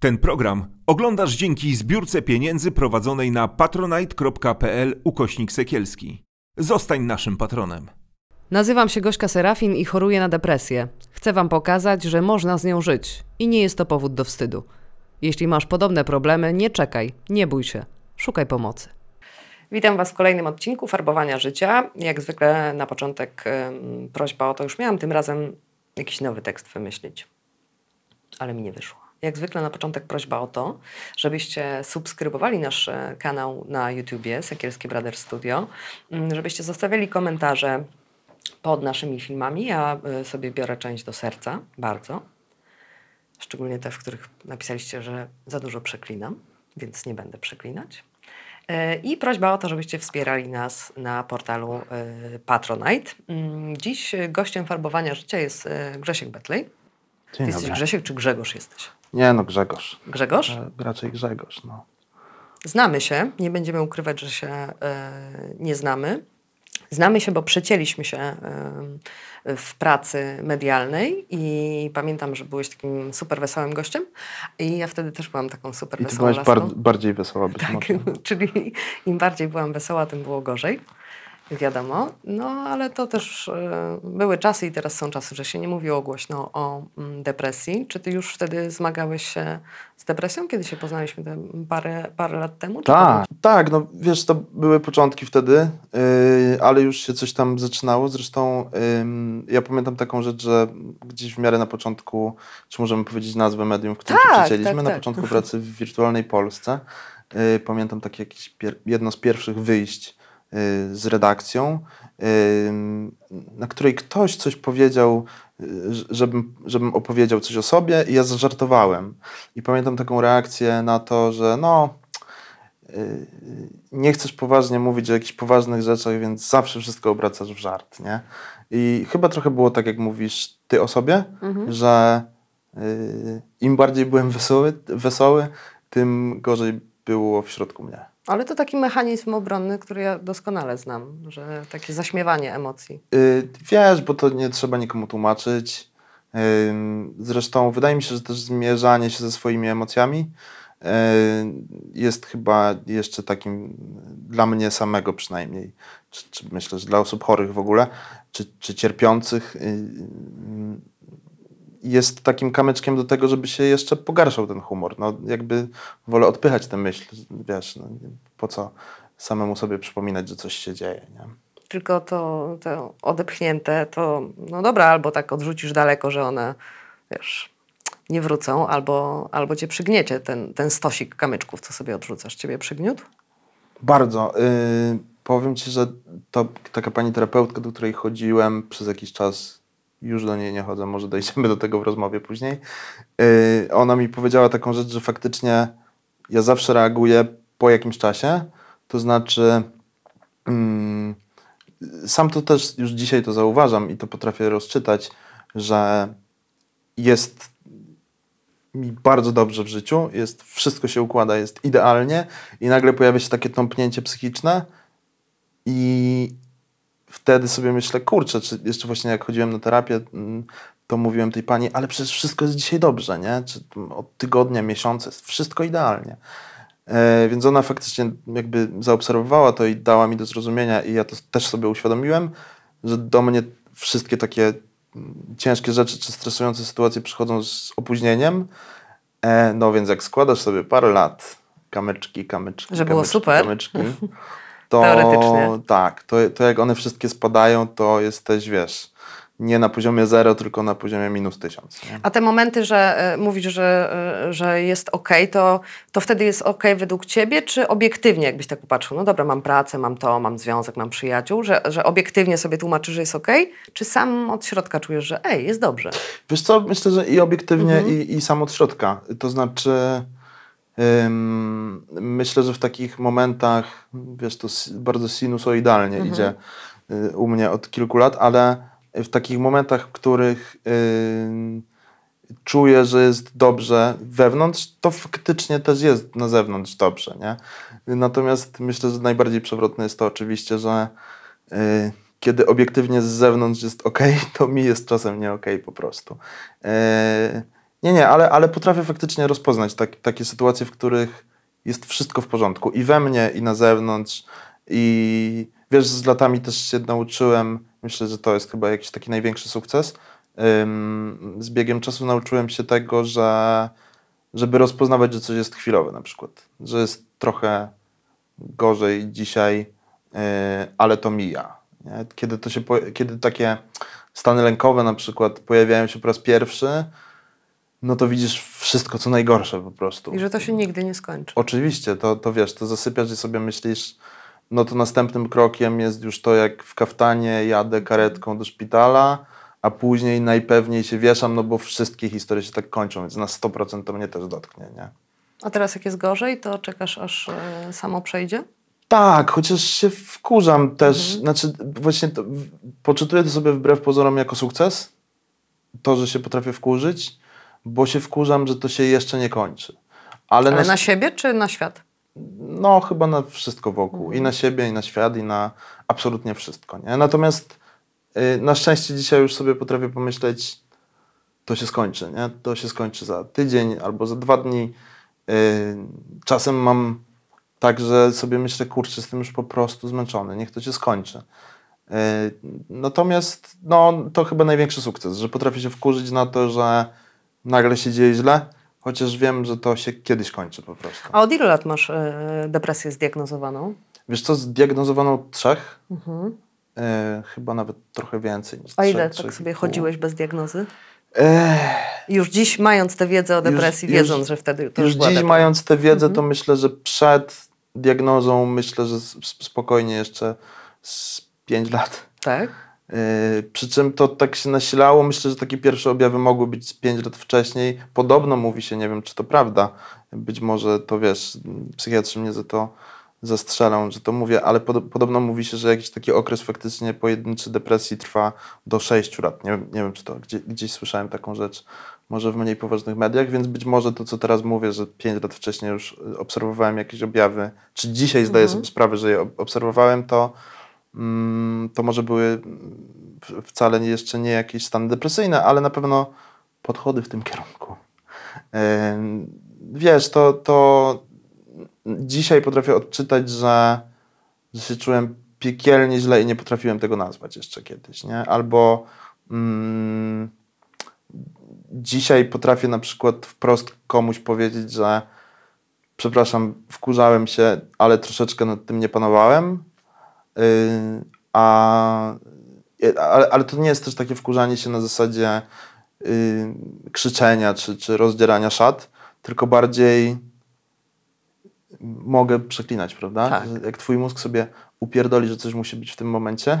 Ten program oglądasz dzięki zbiórce pieniędzy prowadzonej na patronite.pl ukośnik sekielski. Zostań naszym patronem. Nazywam się Gośka Serafin i choruję na depresję. Chcę Wam pokazać, że można z nią żyć i nie jest to powód do wstydu. Jeśli masz podobne problemy, nie czekaj, nie bój się, szukaj pomocy. Witam Was w kolejnym odcinku Farbowania Życia. Jak zwykle na początek ym, prośba o to, już miałam tym razem jakiś nowy tekst wymyślić, ale mi nie wyszło. Jak zwykle na początek prośba o to, żebyście subskrybowali nasz e, kanał na YouTubie Sekielskie Brother Studio, mm, żebyście zostawiali komentarze pod naszymi filmami. Ja y, sobie biorę część do serca, bardzo. Szczególnie te, w których napisaliście, że za dużo przeklinam, więc nie będę przeklinać. Y, I prośba o to, żebyście wspierali nas na portalu Patronite. Mm, Dziś gościem farbowania życia jest Grzesiek Betlej. Ty jesteś. Grzesiek czy Grzegorz jesteś? Nie no, Grzegorz. Grzegorz? E, Raczej Grzegorz, no. Znamy się, nie będziemy ukrywać, że się e, nie znamy. Znamy się, bo przecięliśmy się e, w pracy medialnej i pamiętam, że byłeś takim super wesołym gościem i ja wtedy też byłam taką super I ty wesołą byłaś bar bardziej wesoła być Tak, może. czyli im bardziej byłam wesoła, tym było gorzej. Wiadomo, no ale to też e, były czasy i teraz są czasy, że się nie mówiło głośno o mm, depresji. Czy ty już wtedy zmagałeś się z depresją, kiedy się poznaliśmy te parę, parę lat temu? Tak, tak, no wiesz, to były początki wtedy, yy, ale już się coś tam zaczynało. Zresztą yy, ja pamiętam taką rzecz, że gdzieś w miarę na początku, czy możemy powiedzieć nazwę medium, w którym Tak, się przecięliśmy, tak, na tak. początku pracy w wirtualnej Polsce. Yy, pamiętam takie jakieś jedno z pierwszych wyjść z redakcją, yy, na której ktoś coś powiedział, ż- żebym, żebym opowiedział coś o sobie i ja zażartowałem. I pamiętam taką reakcję na to, że no, nie chcesz poważnie mówić o jakichś poważnych rzeczach, więc zawsze wszystko obracasz w żart, nie? I chyba trochę było tak, jak mówisz ty o sobie, Mhm. że im bardziej byłem wesoły, wesoły, tym gorzej było w środku mnie. Ale to taki mechanizm obronny, który ja doskonale znam, że takie zaśmiewanie emocji. Yy, wiesz, bo to nie trzeba nikomu tłumaczyć. Yy, zresztą wydaje mi się, że też zmierzanie się ze swoimi emocjami yy, jest chyba jeszcze takim dla mnie samego przynajmniej, czy, czy myślę, że dla osób chorych w ogóle, czy, czy cierpiących, yy, jest takim kamyczkiem do tego, żeby się jeszcze pogarszał ten humor. No, jakby wolę odpychać tę myśl, wiesz, no, po co samemu sobie przypominać, że coś się dzieje, nie? Tylko to, to odepchnięte, to no dobra, albo tak odrzucisz daleko, że one, wiesz, nie wrócą, albo, albo cię przygniecie, ten, ten stosik kamyczków, co sobie odrzucasz. Ciebie przygniótł? Bardzo. Yy, powiem ci, że to taka pani terapeutka, do której chodziłem przez jakiś czas, już do niej nie chodzę, może dojdziemy do tego w rozmowie później. Yy, ona mi powiedziała taką rzecz, że faktycznie ja zawsze reaguję po jakimś czasie. To znaczy, mm, sam to też już dzisiaj to zauważam i to potrafię rozczytać, że jest mi bardzo dobrze w życiu, jest, wszystko się układa, jest idealnie i nagle pojawia się takie tąpnięcie psychiczne i wtedy sobie myślę, kurczę, czy jeszcze właśnie jak chodziłem na terapię, mm, to mówiłem tej pani, ale przecież wszystko jest dzisiaj dobrze, nie? Czy od tygodnia, miesiąca jest wszystko idealnie. E, więc ona faktycznie jakby zaobserwowała to i dała mi do zrozumienia i ja to też sobie uświadomiłem, że do mnie wszystkie takie mm, ciężkie rzeczy czy stresujące sytuacje przychodzą z opóźnieniem. E, no więc jak składasz sobie parę lat, kamyczki, kamyczki, Że było kamyczki, super. kamyczki, to Teoretycznie. tak, to, to jak one wszystkie spadają, to jesteś, wiesz, nie na poziomie zero, tylko na poziomie minus tysiąc. Nie? A te momenty, że y, mówisz, że, y, że jest ok, to, to wtedy jest ok według ciebie, czy obiektywnie, jakbyś tak popatrzył? No dobra, mam pracę, mam to, mam związek, mam przyjaciół, że, że obiektywnie sobie tłumaczysz, że jest ok, czy sam od środka czujesz, że ej, jest dobrze? Wiesz co, myślę, że i obiektywnie, Mhm. i, i sam od środka. To znaczy, myślę, że w takich momentach, wiesz, to bardzo sinusoidalnie Mhm. idzie y, u mnie od kilku lat, ale w takich momentach, w których czuję, że jest dobrze wewnątrz, to faktycznie też jest na zewnątrz dobrze, nie? Natomiast myślę, że najbardziej przewrotne jest to oczywiście, że y, kiedy obiektywnie z zewnątrz jest ok, to mi jest czasem nie ok po prostu. E, Nie, nie, ale, ale potrafię faktycznie rozpoznać tak, takie sytuacje, w których jest wszystko w porządku. I we mnie, i na zewnątrz. I wiesz, z latami też się nauczyłem, myślę, że to jest chyba jakiś taki największy sukces. Ym, z biegiem czasu nauczyłem się tego, że żeby rozpoznawać, że coś jest chwilowe na przykład. Że jest trochę gorzej dzisiaj, yy, ale to mija. Nie? Kiedy, to się, kiedy takie stany lękowe na przykład pojawiają się po raz pierwszy, no to widzisz wszystko, co najgorsze po prostu. I że to się nigdy nie skończy. Oczywiście, to, to wiesz, to zasypiasz i sobie myślisz, no to następnym krokiem jest już to, jak w kaftanie jadę karetką do szpitala, a później najpewniej się wieszam, no bo wszystkie historie się tak kończą, więc na 100% to mnie też dotknie, nie? A teraz jak jest gorzej, to czekasz aż e, samo przejdzie? Tak, chociaż się wkurzam też, znaczy właśnie to, poczytuję to sobie wbrew pozorom jako sukces, to, że się potrafię wkurzyć, bo się wkurzam, że to się jeszcze nie kończy. Ale, Ale na, na siebie czy na świat? no chyba na wszystko wokół, i na siebie, i na świat, i na absolutnie wszystko, nie? Natomiast y, na szczęście dzisiaj już sobie potrafię pomyśleć, to się skończy, nie? To się skończy za tydzień albo za dwa dni. Y, czasem mam tak, że sobie myślę, kurczę, jestem już po prostu zmęczony, niech to się skończy. Y, natomiast no, to chyba największy sukces, że potrafię się wkurzyć na to, że nagle się dzieje źle, chociaż wiem, że to się kiedyś kończy po prostu. A od ilu lat masz e, depresję zdiagnozowaną? Wiesz co, zdiagnozowano od trzech, e, chyba nawet trochę więcej niż A ile trzech tak sobie chodziłeś bez diagnozy? Ech, Już dziś mając tę wiedzę o depresji, już- wiedząc, że wtedy to już już była dziś depresja. mając tę wiedzę, Mhm. to myślę, że przed diagnozą myślę, że spokojnie jeszcze z 5 lat. Tak? Yy, przy czym to tak się nasilało. Myślę, że takie pierwsze objawy mogły być z 5 lat wcześniej. Podobno mówi się, nie wiem czy to prawda, być może to wiesz, psychiatrzy mnie za to zastrzelą, że to mówię, ale pod, podobno mówi się, że jakiś taki okres faktycznie pojedynczy depresji trwa do 6 lat. Nie, wiem- nie wiem, czy to gdzie, gdzieś słyszałem taką rzecz, może w mniej poważnych mediach, więc być może to, co teraz mówię, że 5 lat wcześniej już obserwowałem jakieś objawy, czy dzisiaj zdaję sobie sprawę, że je ob- obserwowałem, to to może były mm, wcale jeszcze nie jakieś stany depresyjne, ale na pewno podchody w tym kierunku. Wiesz, to, to dzisiaj potrafię odczytać, że, że się czułem piekielnie źle i nie potrafiłem tego nazwać jeszcze kiedyś, nie? Albo mm, dzisiaj potrafię na przykład wprost komuś powiedzieć, że przepraszam, wkurzałem się, ale troszeczkę nad tym nie panowałem. A, ale, ale to nie jest też takie wkurzanie się na zasadzie yy, krzyczenia czy, czy rozdzierania szat, tylko bardziej mogę przeklinać, prawda? Tak. Jak twój mózg sobie upierdoli, że coś musi być w tym momencie,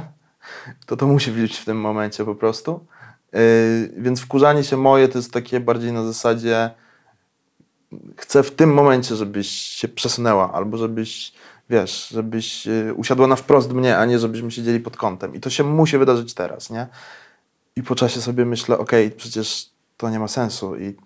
to to musi być w tym momencie po prostu. Yy, więc wkurzanie się moje to jest takie bardziej na zasadzie chcę w tym momencie, żebyś się przesunęła, albo żebyś, wiesz, żebyś y, usiadła na wprost mnie, a nie żebyśmy siedzieli pod kątem. I to się musi wydarzyć teraz, nie? I po czasie sobie myślę, okej, przecież to nie ma sensu i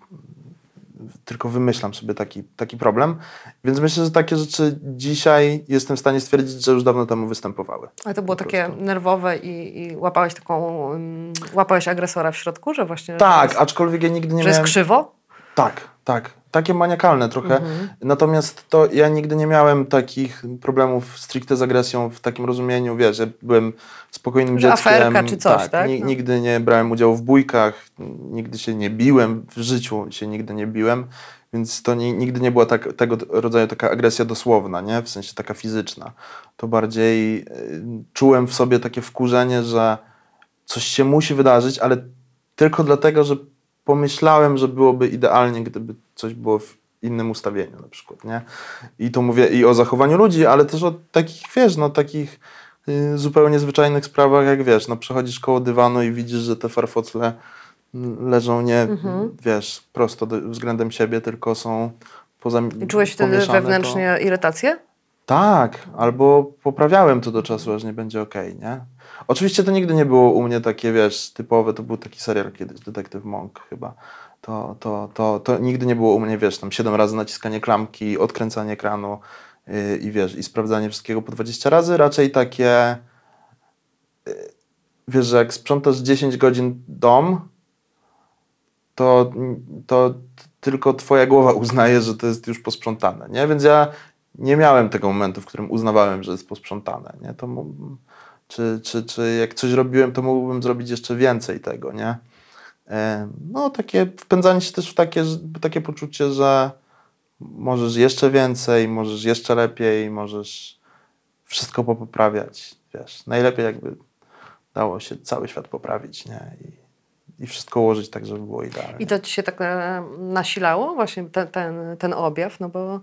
tylko wymyślam sobie taki, taki problem. Więc myślę, że takie rzeczy dzisiaj jestem w stanie stwierdzić, że już dawno temu występowały. Ale to było takie nerwowe i, i łapałeś taką, um, łapałeś agresora w środku, że właśnie... że Tak, jest, aczkolwiek ja nigdy nie że jest miałem... krzywo? Tak, tak. Takie maniakalne trochę. Mhm. Natomiast to ja nigdy nie miałem takich problemów stricte z agresją w takim rozumieniu, wiesz, ja byłem spokojnym Że dzieckiem. aferka czy coś, tak? ni- No. Nigdy nie brałem udziału w bójkach, nigdy się nie biłem, w życiu się nigdy nie biłem, więc to ni- nigdy nie była tak, tego rodzaju taka agresja dosłowna, nie? W sensie taka fizyczna. To bardziej y, czułem w sobie takie wkurzenie, że coś się musi wydarzyć, ale tylko dlatego, że pomyślałem, że byłoby idealnie, gdyby coś było w innym ustawieniu na przykład, nie? I to mówię i o zachowaniu ludzi, ale też o takich, wiesz, no takich y, zupełnie zwyczajnych sprawach, jak wiesz, no przechodzisz koło dywanu i widzisz, że te farfocle leżą nie, Mhm. wiesz, prosto do, względem siebie, tylko są poza I czułeś wtedy wewnętrznie irytację? Tak, albo poprawiałem to do czasu, aż nie będzie okej, nie? Oczywiście to nigdy nie było u mnie takie, wiesz, typowe, to był taki serial kiedyś, Detektyw Monk chyba. To, to, to, to nigdy nie było u mnie, wiesz, tam siedem razy naciskanie klamki, odkręcanie ekranu yy, i wiesz, i sprawdzanie wszystkiego po 20 razy, raczej takie, yy, wiesz, że jak sprzątasz 10 godzin dom, to, to tylko twoja głowa uznaje, że to jest już posprzątane, nie? Więc ja nie miałem tego momentu, w którym uznawałem, że jest posprzątane, nie? To czy, czy, czy jak coś robiłem, to mógłbym zrobić jeszcze więcej tego, nie? No, takie wpędzanie się też w takie, takie poczucie, że możesz jeszcze więcej, możesz jeszcze lepiej, możesz wszystko poprawiać, wiesz. Najlepiej jakby dało się cały świat poprawić, nie? I, i wszystko ułożyć tak, żeby było idealnie. I to ci się tak e, nasilało, właśnie ten, ten, ten objaw, no bo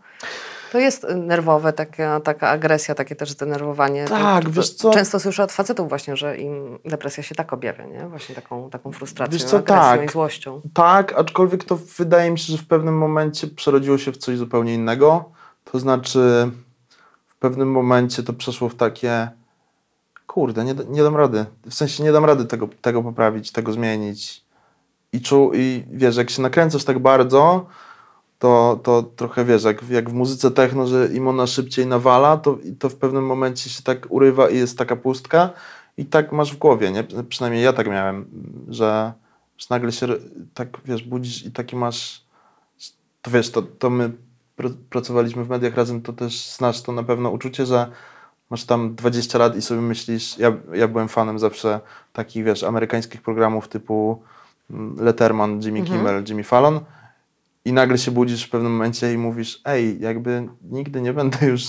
to jest nerwowe, taka, taka agresja, takie też zdenerwowanie. Tak, to, wiesz co? Często słyszę od facetów właśnie, że im depresja się tak objawia, nie? Właśnie taką, taką frustracją, Wiesz co, agresją tak. i złością. Tak, aczkolwiek to wydaje mi się, że w pewnym momencie przerodziło się w coś zupełnie innego. To znaczy, w pewnym momencie to przeszło w takie, kurde, nie, nie dam rady. W sensie nie dam rady tego, tego poprawić, tego zmienić. I, czu, I wiesz, jak się nakręcasz tak bardzo, to, to trochę wiesz, jak, jak w muzyce techno, że im ona szybciej nawala, to, to w pewnym momencie się tak urywa i jest taka pustka i tak masz w głowie, nie? Przynajmniej ja tak miałem, że, że nagle się tak, wiesz, budzisz i taki masz, to wiesz, to, to my pr pracowaliśmy w mediach razem, to też znasz to na pewno uczucie, że masz tam 20 lat i sobie myślisz, ja, ja byłem fanem zawsze takich, wiesz, amerykańskich programów typu mm, Letterman, Jimmy Kimmel, Jimmy Fallon i nagle się budzisz w pewnym momencie i mówisz, ej, jakby nigdy nie będę już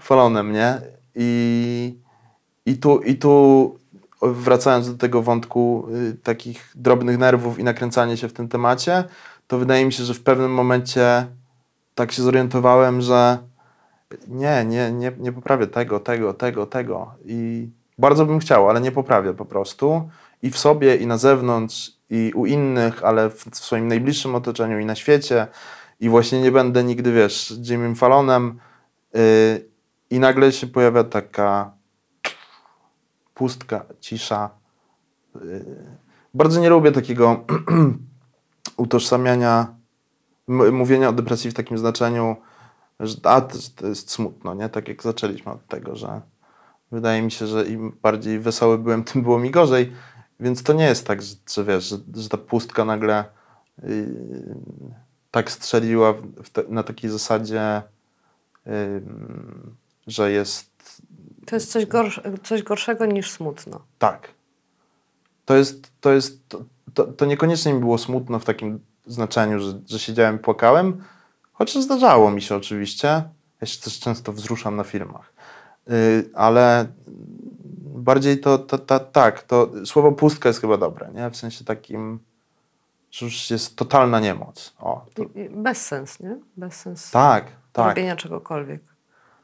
Fallonem, nie? I, i, tu, I tu wracając do tego wątku y, takich drobnych nerwów i nakręcania się w tym temacie, to wydaje mi się, że w pewnym momencie tak się zorientowałem, że nie, nie, nie, nie poprawię tego, tego, tego, tego. I bardzo bym chciał, ale nie poprawię po prostu. I w sobie, i na zewnątrz, i u innych, ale w, w swoim najbliższym otoczeniu, i na świecie. I właśnie nie będę nigdy, wiesz, Jimmy Fallonem. Yy, I nagle się pojawia taka pustka, cisza. Yy, Bardzo nie lubię takiego utożsamiania, mówienia o depresji w takim znaczeniu, a, to, jest smutno, nie? Tak jak zaczęliśmy od tego, że wydaje mi się, że im bardziej wesoły byłem, tym było mi gorzej. Więc to nie jest tak, że, że wiesz, że, że ta pustka nagle yy, tak strzeliła te, na takiej zasadzie, yy, że jest To jest coś, gorsz, coś gorszego niż smutno. tak. To jest, to jest, to, to, to niekoniecznie mi było smutno w takim znaczeniu, że, że siedziałem i płakałem, chociaż zdarzało mi się oczywiście. Ja się też często wzruszam na filmach. Yy, ale bardziej to, to, to, tak, to słowo pustka jest chyba dobre, nie? W sensie takim, że już jest totalna niemoc. O, to, i Bezsens, nie? Bezsens tak, tak. robienia czegokolwiek.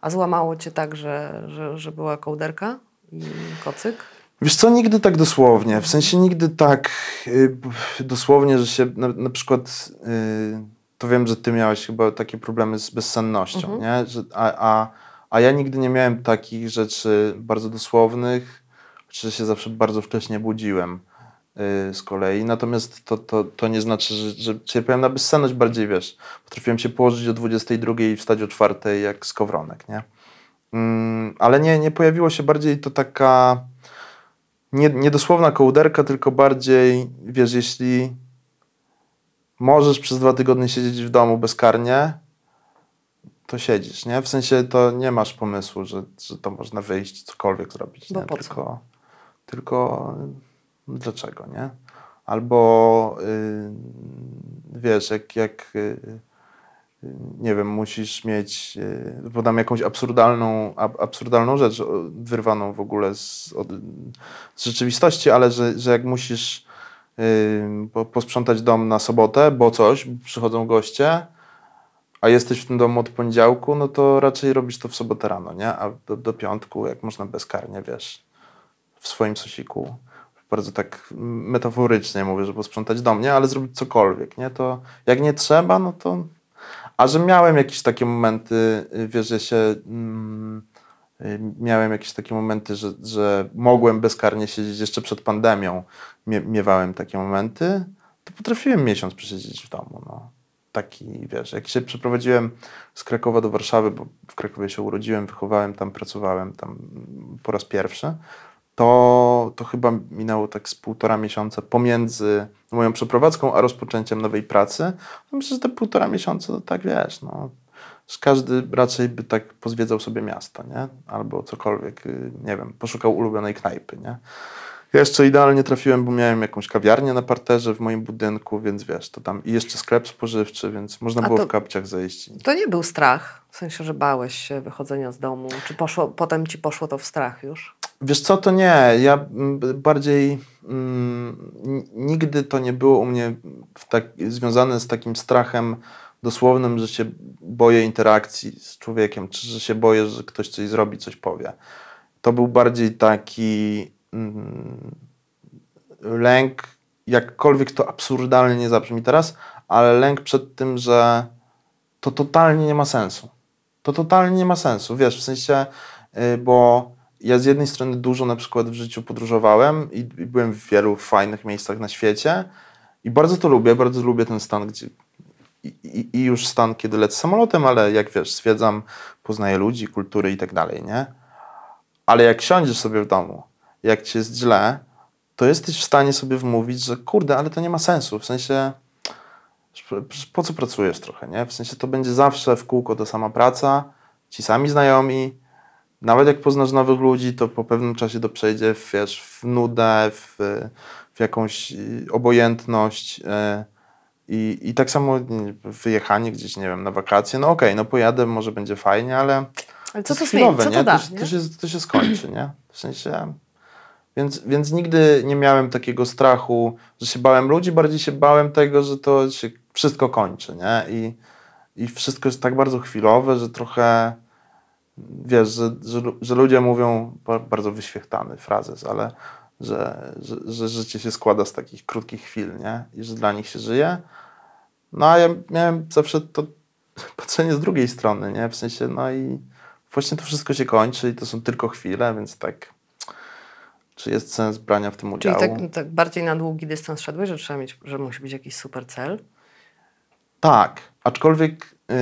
A złamało cię tak, że, że, że była kołderka i kocyk? Wiesz co, nigdy tak dosłownie. W sensie nigdy tak y, dosłownie, że się na, na przykład y, to wiem, że ty miałeś chyba takie problemy z bezsennością, nie? Że, a, a, a ja nigdy nie miałem takich rzeczy bardzo dosłownych, chociaż się zawsze bardzo wcześnie budziłem y, z kolei. Natomiast to, to, to nie znaczy, że, że cierpiałem na bezsenność bardziej, wiesz. Potrafiłem się położyć o 22 i wstać o 4 jak skowronek, nie? Mm, ale nie, nie pojawiło się bardziej to taka nie, niedosłowna kołderka, tylko bardziej, wiesz, jeśli możesz przez dwa tygodnie siedzieć w domu bezkarnie, to siedzisz, nie? W sensie to nie masz pomysłu, że, że to można wyjść, cokolwiek zrobić, Bo nie? po co? Tylko, tylko dlaczego, nie? Albo yy, wiesz, jak, jak yy, nie wiem, musisz mieć, yy, podam jakąś absurdalną, ab, absurdalną rzecz, wyrwaną w ogóle z, od, z rzeczywistości, ale że, że jak musisz posprzątać dom na sobotę, bo coś, przychodzą goście, a jesteś w tym domu od poniedziałku, no to raczej robisz to w sobotę rano, nie? A do, do piątku, jak można bezkarnie, wiesz, w swoim sosiku, bardzo tak metaforycznie mówię, że posprzątać dom, nie? Ale zrobić cokolwiek, nie? To jak nie trzeba, no to... A że miałem jakieś takie momenty, y, wiesz, że się... Mm, miałem jakieś takie momenty, że, że mogłem bezkarnie siedzieć jeszcze przed pandemią. Mie, miewałem takie momenty, to potrafiłem miesiąc przesiedzieć w domu, no. Taki, wiesz, jak się przeprowadziłem z Krakowa do Warszawy, bo w Krakowie się urodziłem, wychowałem tam, pracowałem tam po raz pierwszy, to, to chyba minęło tak z półtora miesiąca pomiędzy moją przeprowadzką a rozpoczęciem nowej pracy. No myślę, że te półtora miesiąca to tak wiesz, no, że każdy raczej by tak pozwiedzał sobie miasto, nie? Albo cokolwiek, y, nie wiem, poszukał ulubionej knajpy, nie? Ja jeszcze idealnie trafiłem, bo miałem jakąś kawiarnię na parterze w moim budynku, więc wiesz, to tam i jeszcze sklep spożywczy, więc można A było to- w kapciach zejść. To nie był strach, w sensie, że bałeś się wychodzenia z domu, czy poszło, potem ci poszło to w strach już? Wiesz co, to nie. Ja bardziej mm, nigdy to nie było u mnie tak, związane z takim strachem dosłownym, że się boję interakcji z człowiekiem, czy że się boję, że ktoś coś zrobi, coś powie. To był bardziej taki mm, lęk, jakkolwiek to absurdalnie nie zabrzmi teraz, ale lęk przed tym, że to totalnie nie ma sensu. To totalnie nie ma sensu, wiesz, w sensie, y, bo ja z jednej strony dużo na przykład w życiu podróżowałem i, i byłem w wielu fajnych miejscach na świecie i bardzo to lubię, bardzo lubię ten stan, gdzie i, i, już stan, kiedy lecę samolotem, ale jak wiesz, zwiedzam, poznaję ludzi, kultury i tak dalej, nie? Ale jak siądziesz sobie w domu, jak ci jest źle, to jesteś w stanie sobie wmówić, że kurde, ale to nie ma sensu, w sensie po co pracujesz trochę, nie? W sensie to będzie zawsze w kółko ta sama praca, ci sami znajomi, nawet jak poznasz nowych ludzi, to po pewnym czasie to przejdzie w, wiesz, w nudę, w, w jakąś y, obojętność y, i, i tak samo nie, wyjechanie gdzieś, nie wiem, na wakacje, no okej, no pojadę, może będzie fajnie, ale Ale co to to chwilowe, Co nie? to da? się, nie? to, się, to się skończy, nie? W sensie... Więc, więc nigdy nie miałem takiego strachu, że się bałem ludzi, bardziej się bałem tego, że to się wszystko kończy, nie? I, i wszystko jest tak bardzo chwilowe, że trochę wiesz, że, że, że ludzie mówią ba- bardzo wyświechtany frazes, ale że, że, że życie się składa z takich krótkich chwil, nie? I że dla nich się żyje. No a ja miałem zawsze to patrzenie z drugiej strony, nie? W sensie, no i właśnie to wszystko się kończy i to są tylko chwile, więc tak czy jest sens brania w tym Czyli udziału? tak, tak bardziej na długi dystans szedłeś, że trzeba mieć, że musi być jakiś super cel? Tak, aczkolwiek yy,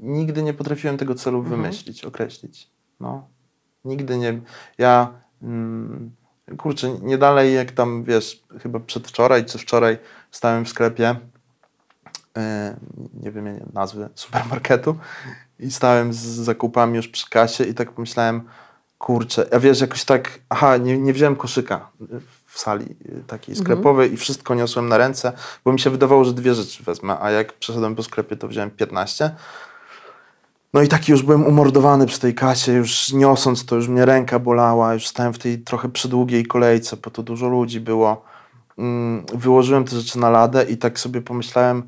nigdy nie potrafiłem tego celu Mhm. wymyślić, określić. No. Nigdy nie. Ja. Mm, kurczę, nie dalej jak tam, wiesz, chyba przedwczoraj czy wczoraj stałem w sklepie, yy, nie wymienię nazwy supermarketu, i stałem z zakupami już przy kasie i tak pomyślałem, kurczę, ja wiesz, jakoś tak, aha, nie, nie wziąłem koszyka w sali y, takiej sklepowej i wszystko niosłem na ręce, bo mi się wydawało, że dwie rzeczy wezmę, a jak przeszedłem po sklepie, to wziąłem 15. No i taki już byłem umordowany przy tej kasie, już niosąc to, już mnie ręka bolała, już stałem w tej trochę przydługiej kolejce, bo to dużo ludzi było. Mm, Wyłożyłem te rzeczy na ladę i tak sobie pomyślałem,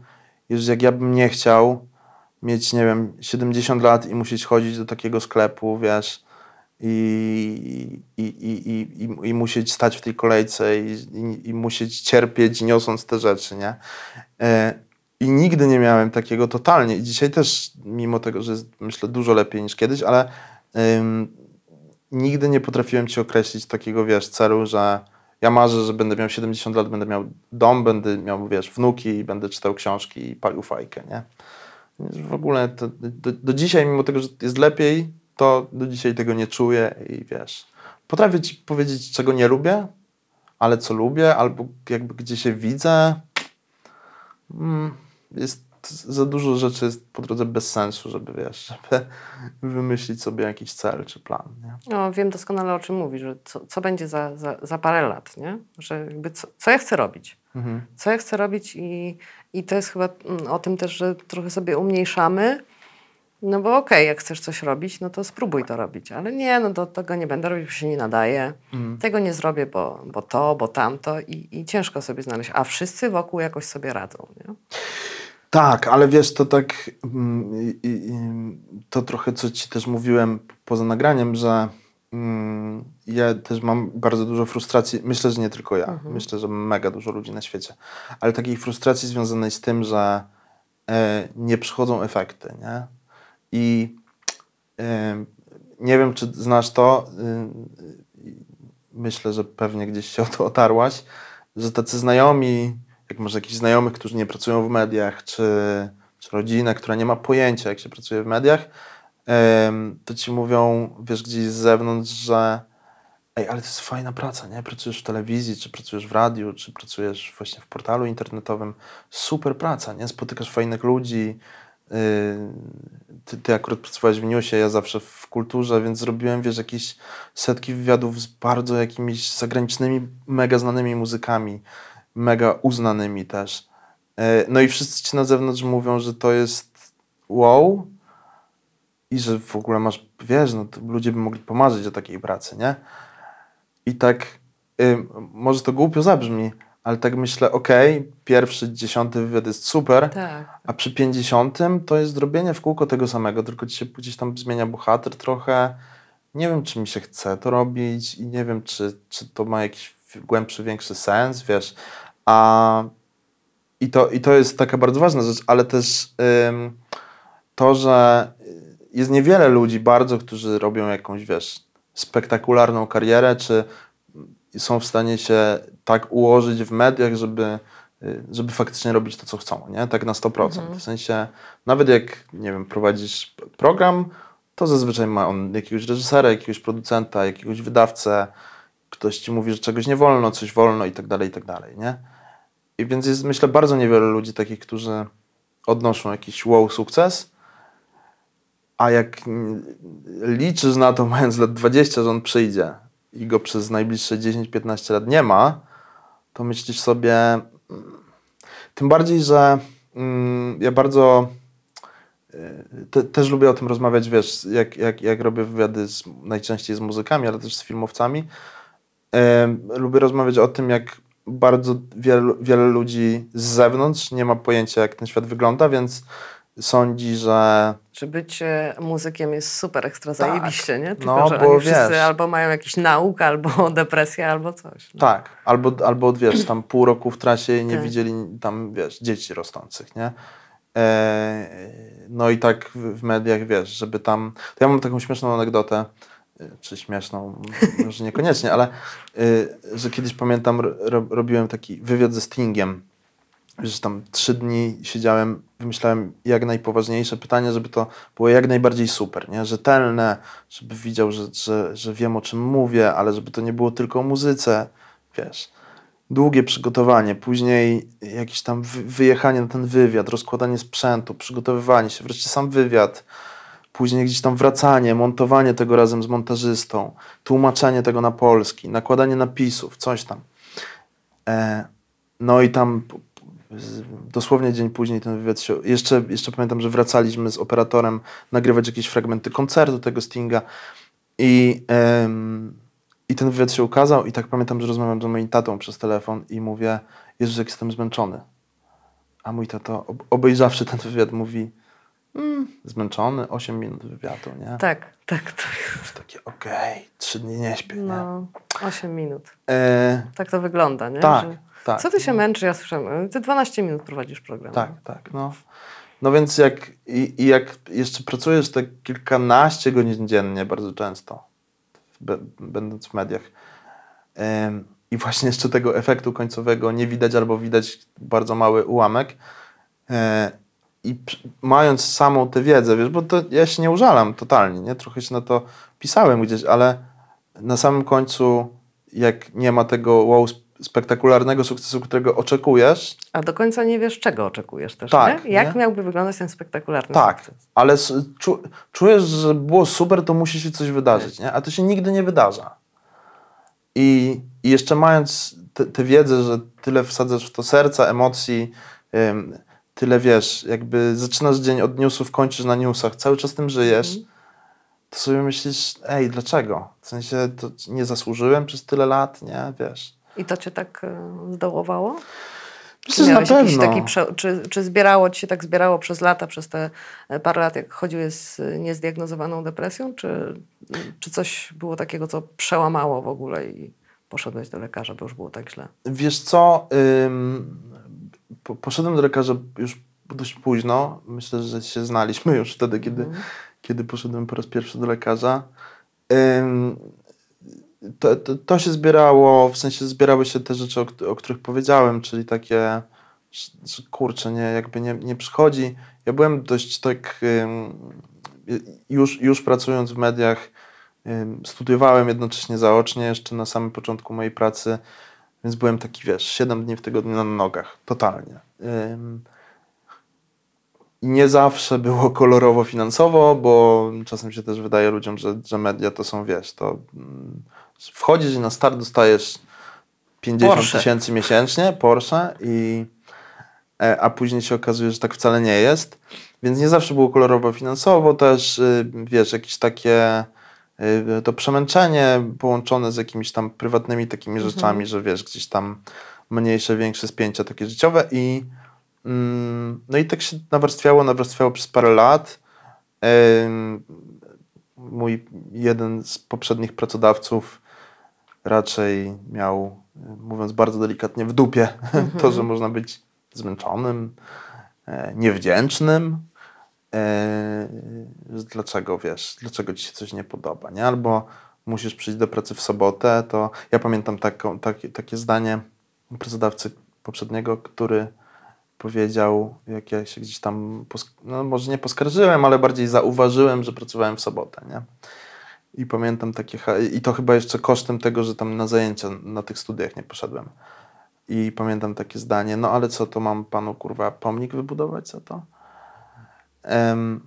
że jak ja bym nie chciał mieć, nie wiem, 70 lat i musieć chodzić do takiego sklepu, wiesz, i, i, i, i, i, musieć stać w tej kolejce i, i, i musieć cierpieć niosąc te rzeczy, nie? I nigdy nie miałem takiego totalnie. I dzisiaj też, mimo tego, że jest myślę dużo lepiej niż kiedyś, ale ym, nigdy nie potrafiłem ci określić takiego, wiesz, celu, że ja marzę, że będę miał 70 lat, będę miał dom, będę miał, wiesz, wnuki będę czytał książki i palił fajkę, nie? W ogóle to, do, do dzisiaj, mimo tego, że jest lepiej, to do dzisiaj tego nie czuję i wiesz, potrafię ci powiedzieć, czego nie lubię, ale co lubię, albo jakby gdzie się widzę. Mm, jest za dużo rzeczy jest po drodze bez sensu, żeby wiesz, żeby wymyślić sobie jakiś cel czy plan. Nie? No, wiem doskonale o czym mówisz, że co, co będzie za, za, za parę lat, nie? Że jakby co, co ja chcę robić. Mhm. Co ja chcę robić i, i to jest chyba mm, o tym też, że trochę sobie umniejszamy. No bo okej, jak chcesz coś robić, no to spróbuj to robić. Ale nie, no to tego nie będę robić, bo się nie nadaje. Mhm. Tego nie zrobię, bo, bo to, bo tamto i, i ciężko sobie znaleźć. A wszyscy wokół jakoś sobie radzą, nie? Tak, ale wiesz, to tak, mm, i, i, to trochę, co ci też mówiłem poza nagraniem, że mm, ja też mam bardzo dużo frustracji, myślę, że nie tylko ja, myślę, że mega dużo ludzi na świecie, ale takiej frustracji związanej z tym, że e, nie przychodzą efekty, nie? I e, nie wiem, czy znasz to, y, y, myślę, że pewnie gdzieś się o to otarłaś, że tacy znajomi, jak masz jakichś znajomych, którzy nie pracują w mediach, czy, czy rodzinę, która nie ma pojęcia, jak się pracuje w mediach, to ci mówią, wiesz, gdzieś z zewnątrz, że ej, ale to jest fajna praca, nie? Pracujesz w telewizji, czy pracujesz w radiu, czy pracujesz właśnie w portalu internetowym. Super praca, nie? Spotykasz fajnych ludzi. Yy, ty, ty akurat pracowałeś w newsie, ja zawsze w kulturze, więc zrobiłem, wiesz, jakieś setki wywiadów z bardzo jakimiś zagranicznymi, mega znanymi muzykami, mega uznanymi też. Yy, no i wszyscy ci na zewnątrz mówią, że to jest wow i że w ogóle masz, wiesz, no ludzie by mogli pomarzyć o takiej pracy, nie? I tak, y, może to głupio zabrzmi, ale tak myślę, okej, pierwszy, dziesiąty wywiad jest super, Tak. a przy pięćdziesiątym to jest zrobienie w kółko tego samego, tylko ci się gdzieś tam zmienia bohater trochę. Nie wiem, czy mi się chce to robić i nie wiem, czy, czy to ma jakiś głębszy, większy sens, wiesz. A, i, to, I to jest taka bardzo ważna rzecz, ale też ym, to, że jest niewiele ludzi bardzo, którzy robią jakąś, wiesz, spektakularną karierę, czy są w stanie się tak ułożyć w mediach, żeby, y, żeby faktycznie robić to, co chcą, nie? Tak na 100%. W sensie, nawet jak, nie wiem, prowadzisz program, to zazwyczaj ma on jakiegoś reżysera, jakiegoś producenta, jakiegoś wydawcę, ktoś ci mówi, że czegoś nie wolno, coś wolno i tak dalej, i tak dalej, nie? I więc jest, myślę, bardzo niewiele ludzi takich, którzy odnoszą jakiś wow sukces, a jak mm, liczysz na to, mając lat 20, że on przyjdzie i go przez najbliższe 10-15 lat nie ma, to myślisz sobie. mm, Tym bardziej, że mm, ja bardzo y, te, też lubię o tym rozmawiać, wiesz, jak, jak, jak robię wywiady z, najczęściej z muzykami, ale też z filmowcami. Em, lubię rozmawiać o tym, jak bardzo wiele, wiele ludzi z zewnątrz nie ma pojęcia, jak ten świat wygląda, więc sądzi, że Czy bycie muzykiem jest super ekstra zajebiście, nie? Tylko, No, że bo oni wszyscy wiesz- albo mają jakiś nauk, albo depresję, albo coś. No. Tak, albo, albo wiesz, tam pół roku w trasie i nie Tak. widzieli tam, wiesz, dzieci rosnących, nie? E, no i tak w, mediach, wiesz, żeby tam... To ja mam taką śmieszną anegdotę, y, czy śmieszną, może niekoniecznie, ale y, że kiedyś pamiętam, ro, robiłem taki wywiad ze Stingiem, że tam trzy dni siedziałem, wymyślałem jak najpoważniejsze pytanie, żeby to było jak najbardziej super, nie? rzetelne, żeby widział, że, że, że wiem o czym mówię, ale żeby to nie było tylko o muzyce, wiesz. Długie przygotowanie, później jakieś tam wy- wyjechanie na ten wywiad, rozkładanie sprzętu, przygotowywanie się, wreszcie sam wywiad, później gdzieś tam wracanie, montowanie tego razem z montażystą, tłumaczenie tego na polski, nakładanie napisów, coś tam. E, no i tam dosłownie dzień później ten wywiad się. Jeszcze, jeszcze pamiętam, że wracaliśmy z operatorem nagrywać jakieś fragmenty koncertu tego Stinga. I, em, I ten wywiad się ukazał, i tak pamiętam, że rozmawiam z moim tatą przez telefon i mówię: Jezus, jak jestem zmęczony. A mój tato, ob- obejrzawszy ten wywiad, mówi: mm, Zmęczony, 8 minut wywiadu, nie? Tak, tak. To, Już takie, okej, trzy dni nie śpię, nie? no, 8 minut. E, Tak to wygląda, nie? tak, Że- tak. Co ty się męczysz? Ja słyszałem, ty 12 minut prowadzisz program. Tak, tak. No, no więc jak, i, i jak jeszcze pracujesz te kilkanaście godzin dziennie bardzo często, będąc w mediach, em, i właśnie jeszcze tego efektu końcowego nie widać albo widać bardzo mały ułamek, e, i mając samą tę wiedzę, wiesz, bo to ja się nie użalam totalnie, nie? Trochę się na to pisałem gdzieś, ale na samym końcu, jak nie ma tego wow, spektakularnego sukcesu, którego oczekujesz, A do końca nie wiesz, czego oczekujesz też, Tak, nie? Jak nie? miałby wyglądać ten spektakularny Tak, sukces? ale s- czu, czujesz, że było super, to musi się coś wydarzyć, nie? a to się nigdy nie wydarza. I, i jeszcze mając tę wiedzę, że tyle wsadzasz w to serca, emocji, ym, tyle wiesz, jakby zaczynasz dzień od newsów, kończysz na newsach, cały czas tym żyjesz, to sobie myślisz, ej, dlaczego? W sensie, to nie zasłużyłem przez tyle lat, nie? Wiesz. I to cię tak e, zdołowało? Myślę, że na pewno. taki czy, czy zbierało ci się tak zbierało przez lata, przez te e, parę lat, jak chodziłeś z niezdiagnozowaną depresją, czy, czy coś było takiego, co przełamało w ogóle i poszedłeś do lekarza, bo już było tak źle? Wiesz co, ym, po, poszedłem do lekarza już dość późno. Myślę, że się znaliśmy już wtedy, kiedy, kiedy poszedłem po raz pierwszy do lekarza. Ym, to, to, to się zbierało, w sensie zbierały się te rzeczy, o, o których powiedziałem, czyli takie, że, kurczę, nie, jakby nie, nie przychodzi. Ja byłem dość tak, już, już pracując w mediach, studiowałem jednocześnie zaocznie jeszcze na samym początku mojej pracy, więc byłem taki, wiesz, 7 dni w tygodniu na nogach, totalnie. Nie zawsze było kolorowo finansowo, bo czasem się też wydaje ludziom, że, że media to są, wiesz, to mm, wchodzisz i na start dostajesz 50 Porsche. tysięcy miesięcznie, Porsche, i, e, a później się okazuje, że tak wcale nie jest. Więc nie zawsze było kolorowo finansowo, też, y, wiesz, jakieś takie y, to przemęczenie połączone z jakimiś tam prywatnymi takimi rzeczami, że wiesz, gdzieś tam mniejsze, większe spięcia takie życiowe i mm, no i tak się nawarstwiało, nawarstwiało przez parę lat. Mój jeden z poprzednich pracodawców raczej miał, y, mówiąc bardzo delikatnie, w dupie to, że można być zmęczonym, e, niewdzięcznym. e, Dlaczego wiesz, dlaczego ci się coś nie podoba, nie? Albo musisz przyjść do pracy w sobotę, to ja pamiętam taką, takie, takie zdanie pracodawcy poprzedniego, który powiedział, jak ja się gdzieś tam, no może nie poskarżyłem, ale bardziej zauważyłem, że pracowałem w sobotę, nie? I pamiętam takie, i to chyba jeszcze kosztem tego, że tam na zajęcia na tych studiach nie poszedłem. I pamiętam takie zdanie, no ale co, to mam panu kurwa pomnik wybudować za to? Em,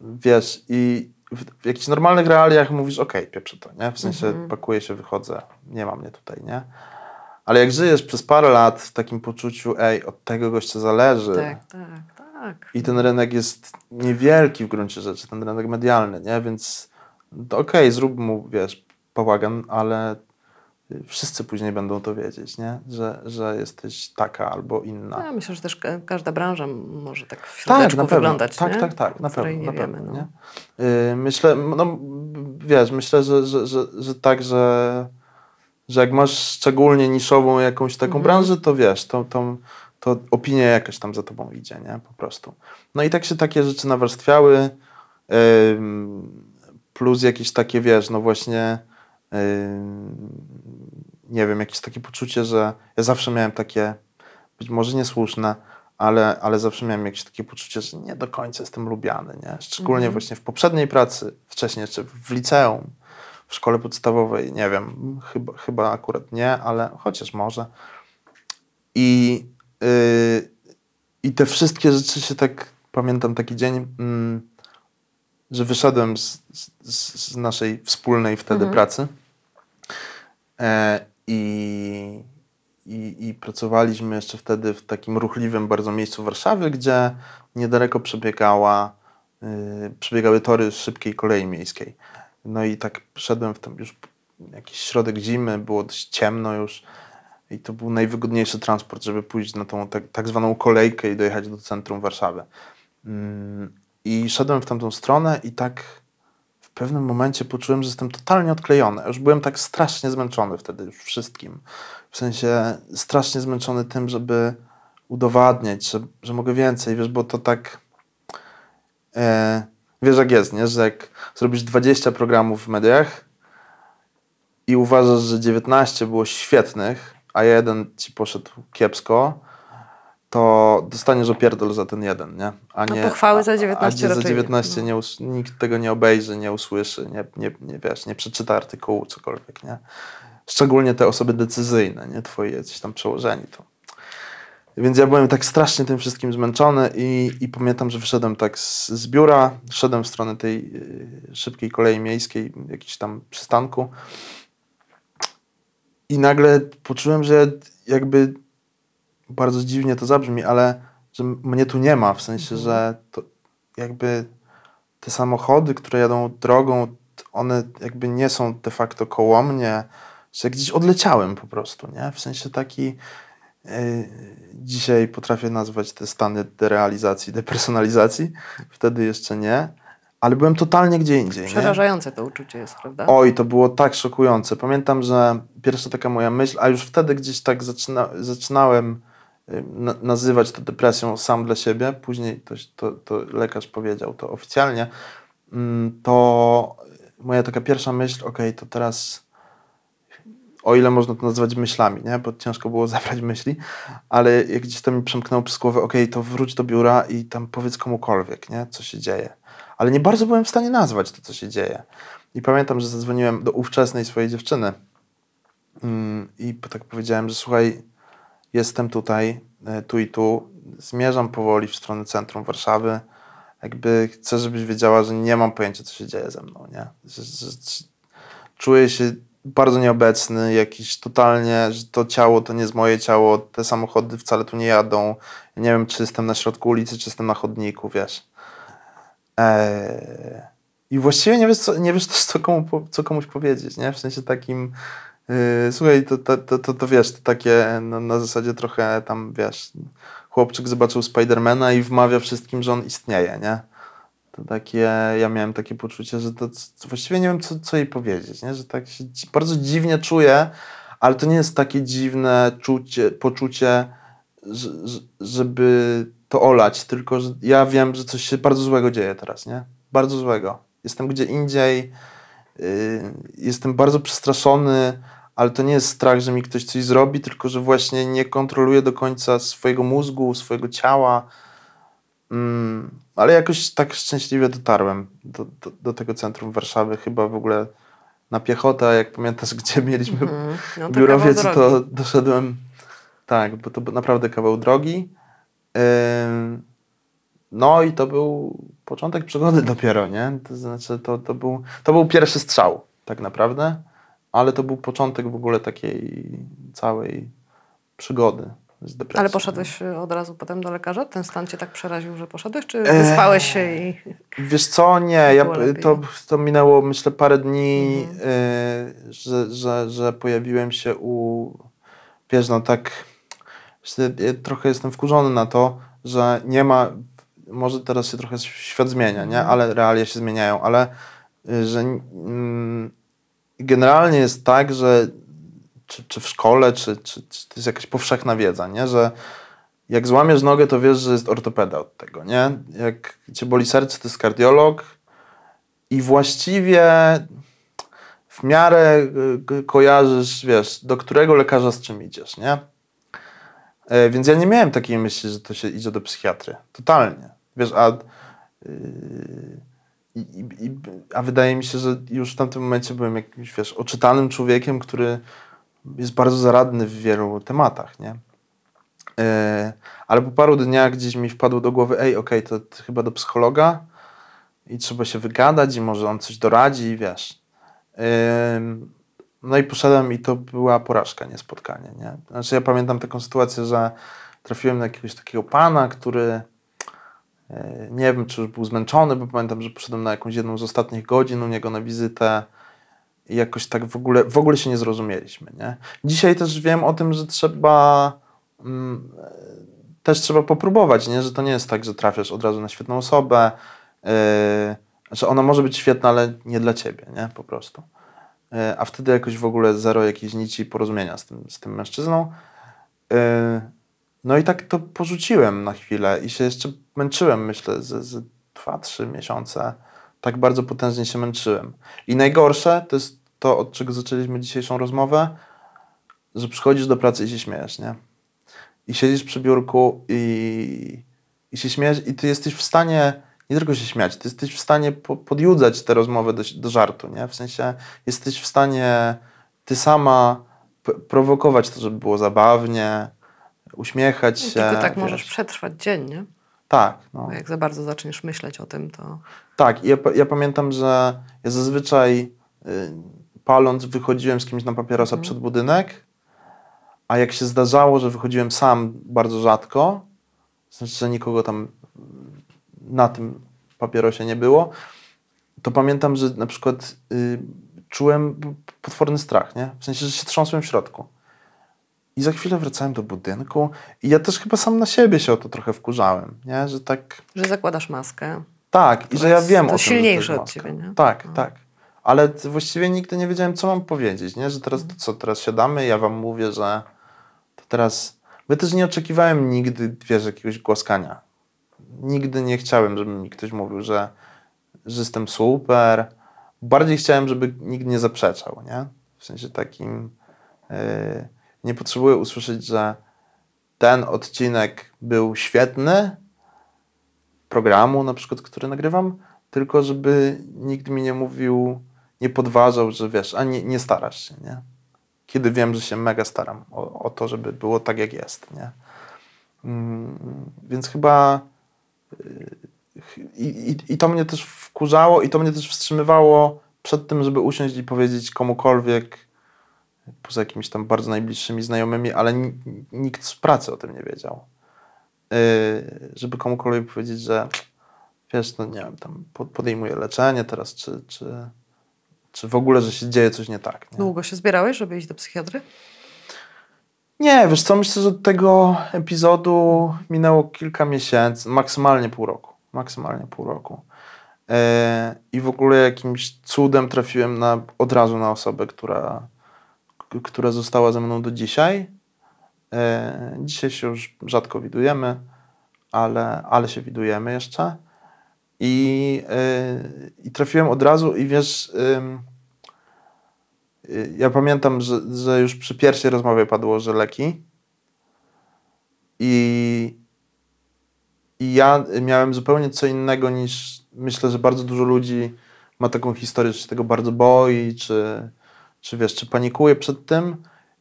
wiesz, i w, w jakichś normalnych realiach mówisz, okej, pieprzę to, nie? W sensie pakuję się, wychodzę, nie ma mnie tutaj, nie? Ale jak żyjesz przez parę lat w takim poczuciu, ej, od tego gościa zależy, Tak, tak, tak. i ten rynek jest niewielki w gruncie rzeczy, ten rynek medialny, nie? Więc okej, zrób mu, wiesz, bałagan, ale wszyscy później będą to wiedzieć, nie? Że, że jesteś taka albo inna. Ja myślę, że też ka- każda branża może tak w Tak, na wyglądać, tak, nie? tak, tak, na pewno, nie na wiemy, pewno, no. nie? Yy, myślę, no wiesz, myślę, że, że, że, że tak, że, że jak masz szczególnie niszową jakąś taką Mhm. branżę, to wiesz, to, to, to opinia jakaś tam za tobą idzie, nie? Po prostu. No i tak się takie rzeczy nawarstwiały, ym, plus jakieś takie, wiesz, no właśnie ym, nie wiem, jakieś takie poczucie, że ja zawsze miałem takie, być może niesłuszne, ale, ale zawsze miałem jakieś takie poczucie, że nie do końca jestem lubiany, nie? Szczególnie właśnie w poprzedniej pracy, wcześniej jeszcze w liceum, w szkole podstawowej, nie wiem, chyba, chyba akurat nie, ale chociaż może. I, yy, I te wszystkie rzeczy się tak, pamiętam taki dzień, mm, że wyszedłem z, z, z naszej wspólnej wtedy pracy e, i, i, i pracowaliśmy jeszcze wtedy w takim ruchliwym bardzo miejscu Warszawy, gdzie niedaleko przebiegała, y, przebiegały tory szybkiej kolei miejskiej. No i tak szedłem w tam już jakiś środek zimy, było dość ciemno już i to był najwygodniejszy transport, żeby pójść na tą tak, tak zwaną kolejkę i dojechać do centrum Warszawy. Mm, I szedłem w tamtą stronę i tak w pewnym momencie poczułem, że jestem totalnie odklejony. Już byłem tak strasznie zmęczony wtedy już wszystkim. W sensie strasznie zmęczony tym, żeby udowadniać, że, że mogę więcej, wiesz, bo to tak e, wiesz jak jest, nie? Że jak zrobisz 20 programów w mediach i uważasz, że 19 było świetnych, a jeden ci poszedł kiepsko, to dostaniesz opierdol za ten jeden, nie? A No nie pochwały za a- 19 a, a za raczej nie. 19 No. nie nikt tego nie obejrzy, nie usłyszy, nie, nie, nie wiesz, nie przeczyta artykułu, cokolwiek, nie? Szczególnie te osoby decyzyjne, nie? Twoi jacyś tam przełożeni to. Więc ja byłem tak strasznie tym wszystkim zmęczony i, i pamiętam, że wyszedłem tak z, z biura, szedłem w stronę tej y, szybkiej kolei miejskiej, jakiś tam przystanku i nagle poczułem, że jakby bardzo dziwnie to zabrzmi, ale że mnie tu nie ma, w sensie, że to jakby te samochody, które jadą drogą, one jakby nie są de facto koło mnie, że gdzieś odleciałem po prostu, nie? W sensie taki yy, dzisiaj potrafię nazwać te stany derealizacji, depersonalizacji, wtedy jeszcze nie, ale byłem totalnie gdzie indziej, nie? Przerażające to uczucie jest, prawda? Oj, to było tak szokujące. Pamiętam, że pierwsza taka moja myśl, a już wtedy gdzieś tak zaczyna, zaczynałem na, nazywać to depresją sam dla siebie, później to, to, to lekarz powiedział to oficjalnie, mm, to moja taka pierwsza myśl, okej, to teraz o ile można to nazywać myślami, nie? bo ciężko było zabrać myśli, ale jak gdzieś tam mi przemknęło przez głowę, okej, to wróć do biura i tam powiedz komukolwiek, nie? co się dzieje. Ale nie bardzo byłem w stanie nazwać to, co się dzieje. I pamiętam, że zadzwoniłem do ówczesnej swojej dziewczyny mm, i tak powiedziałem, że słuchaj, jestem tutaj, e, tu i tu, zmierzam powoli w stronę centrum Warszawy. Jakby chcę, żebyś wiedziała, że nie mam pojęcia, co się dzieje ze mną, nie? Że, że, że czuję się bardzo nieobecny, jakiś totalnie, że to ciało to nie jest moje ciało, te samochody wcale tu nie jadą. Ja nie wiem, czy jestem na środku ulicy, czy jestem na chodniku, wiesz. Eee, I właściwie nie wiesz, co, nie wiesz też, co, komu, co komuś powiedzieć, nie? W sensie takim, słuchaj, to, to, to, to, to wiesz, to takie no, na zasadzie trochę tam, wiesz, chłopczyk zobaczył Spidermana i wmawia wszystkim, że on istnieje, nie? To takie, ja miałem takie poczucie, że to właściwie nie wiem, co, co jej powiedzieć, nie? Że tak się bardzo dziwnie czuję, ale to nie jest takie dziwne czucie, poczucie, że, że- żeby to olać, tylko że ja wiem, że coś się bardzo złego dzieje teraz, nie? Bardzo złego. Jestem gdzie indziej, yy, jestem bardzo przestraszony, ale to nie jest strach, że mi ktoś coś zrobi, tylko że właśnie nie kontroluję do końca swojego mózgu, swojego ciała. Mm, ale jakoś tak szczęśliwie dotarłem do, do, do tego centrum Warszawy, chyba w ogóle na piechotę, jak pamiętasz, gdzie mieliśmy Mhm. No, to biurowiec, to doszedłem, tak, bo to był naprawdę kawał drogi. No i to był początek przygody dopiero, nie? To znaczy, to, to, był, to był pierwszy strzał, tak naprawdę, ale to był początek w ogóle takiej całej przygody z depresją. Ale poszedłeś y, od razu potem do lekarza? Ten stan cię tak przeraził, że poszedłeś? Czy Eee. wyspałeś się i... Wiesz co, nie, ja, to, to minęło myślę parę dni, Mhm. y, że, że, że pojawiłem się u, wiesz no tak, trochę jestem wkurzony na to, że nie ma, może teraz się trochę świat zmienia, nie, Mhm. ale realia się zmieniają, ale y, że mm, generalnie jest tak, że czy, czy w szkole, czy, czy, czy to jest jakaś powszechna wiedza, nie, że jak złamiesz nogę, to wiesz, że jest ortopeda od tego, nie? Jak cię boli serce, to jest kardiolog i właściwie w miarę y, kojarzysz, wiesz, do którego lekarza z czym idziesz, nie? E, Więc ja nie miałem takiej myśli, że to się idzie do psychiatry. Totalnie. Wiesz, a, yy, i, i, a wydaje mi się, że już w tamtym momencie byłem jakimś, wiesz, oczytanym człowiekiem, który jest bardzo zaradny w wielu tematach, nie? E, ale po paru dniach gdzieś mi wpadło do głowy, ej, okej, to, to chyba do psychologa i trzeba się wygadać i może on coś doradzi wiesz. Ym, no i poszedłem i to była porażka, nie spotkanie, nie? Znaczy ja pamiętam taką sytuację, że trafiłem na jakiegoś takiego pana, który e, nie wiem, czy już był zmęczony, bo pamiętam, że poszedłem na jakąś jedną z ostatnich godzin u niego na wizytę i jakoś tak w ogóle, w ogóle się nie zrozumieliśmy, nie? Dzisiaj też wiem o tym, że trzeba mm, e, też trzeba popróbować, nie? Że to nie jest tak, że trafiasz od razu na świetną osobę, yy, znaczy ona może być świetna, ale nie dla ciebie, nie? Po prostu. Yy, a wtedy jakoś w ogóle zero jakiejś nici porozumienia z tym, z tym mężczyzną. Yy, no i tak to porzuciłem na chwilę i się jeszcze męczyłem, myślę, ze, dwa, trzy miesiące. Tak bardzo potężnie się męczyłem. I najgorsze to jest to, od czego zaczęliśmy dzisiejszą rozmowę, że przychodzisz do pracy i się śmiejesz, nie? I siedzisz przy biurku i, i się śmiejesz i ty jesteś w stanie nie tylko się śmiać, ty jesteś w stanie po, podjudzać tę rozmowę do, do żartu, nie? W sensie jesteś w stanie ty sama prowokować to, żeby było zabawnie, uśmiechać się. Tylko tak wiesz. możesz przetrwać dzień, nie? Tak, no. Jak za bardzo zaczniesz myśleć o tym, to... Tak, ja, ja pamiętam, że ja zazwyczaj y, paląc wychodziłem z kimś na papierosa przed budynek, a jak się zdarzało, że wychodziłem sam bardzo rzadko, znaczy, że nikogo tam na tym papierosie nie było, to pamiętam, że na przykład y, czułem potworny strach, nie? W sensie, że się trząsłem w środku. I za chwilę wracałem do budynku i ja też chyba sam na siebie się o to trochę wkurzałem, nie? Że tak... Że zakładasz maskę. Tak, i że ja wiem o tym, że silniejsze od ciebie, nie? Tak, No. tak. Ale właściwie nigdy nie wiedziałem, co mam powiedzieć, nie? Że teraz to co, teraz siadamy, ja wam mówię, że to teraz... Bo też nie oczekiwałem nigdy, wiesz, jakiegoś głaskania. Nigdy nie chciałem, żeby mi ktoś mówił, że, że jestem super. Bardziej chciałem, żeby nikt nie zaprzeczał, nie? W sensie takim... Yy, nie potrzebuję usłyszeć, że ten odcinek był świetny, programu, na przykład, który nagrywam, tylko żeby nikt mi nie mówił, nie podważał, że wiesz, a nie, nie starasz się, nie? Kiedy wiem, że się mega staram o, o to, żeby było tak, jak jest, nie? Mm, więc chyba i, i, i to mnie też wkurzało i to mnie też wstrzymywało przed tym, żeby usiąść i powiedzieć komukolwiek, poza jakimiś tam bardzo najbliższymi znajomymi, ale ni- nikt z pracy o tym nie wiedział. Yy, żeby komukolwiek powiedzieć, że wiesz, no nie wiem, tam po- podejmuję leczenie teraz, czy, czy, czy w ogóle, że się dzieje coś nie tak. Nie? Długo się zbierałeś, żeby iść do psychiatry? Nie, wiesz co, myślę, że od tego epizodu minęło kilka miesięcy, maksymalnie pół roku. Maksymalnie pół roku. E, I w ogóle jakimś cudem trafiłem na, od razu na osobę, która, która została ze mną do dzisiaj. E, dzisiaj się już rzadko widujemy, ale, ale się widujemy jeszcze. I, e, I trafiłem od razu i wiesz... ym, Y, Ja pamiętam, że, że już przy pierwszej rozmowie padło, że leki. I, I ja miałem zupełnie co innego niż myślę, że bardzo dużo ludzi ma taką historię, że się tego bardzo boi, czy, czy wiesz, czy panikuje przed tym.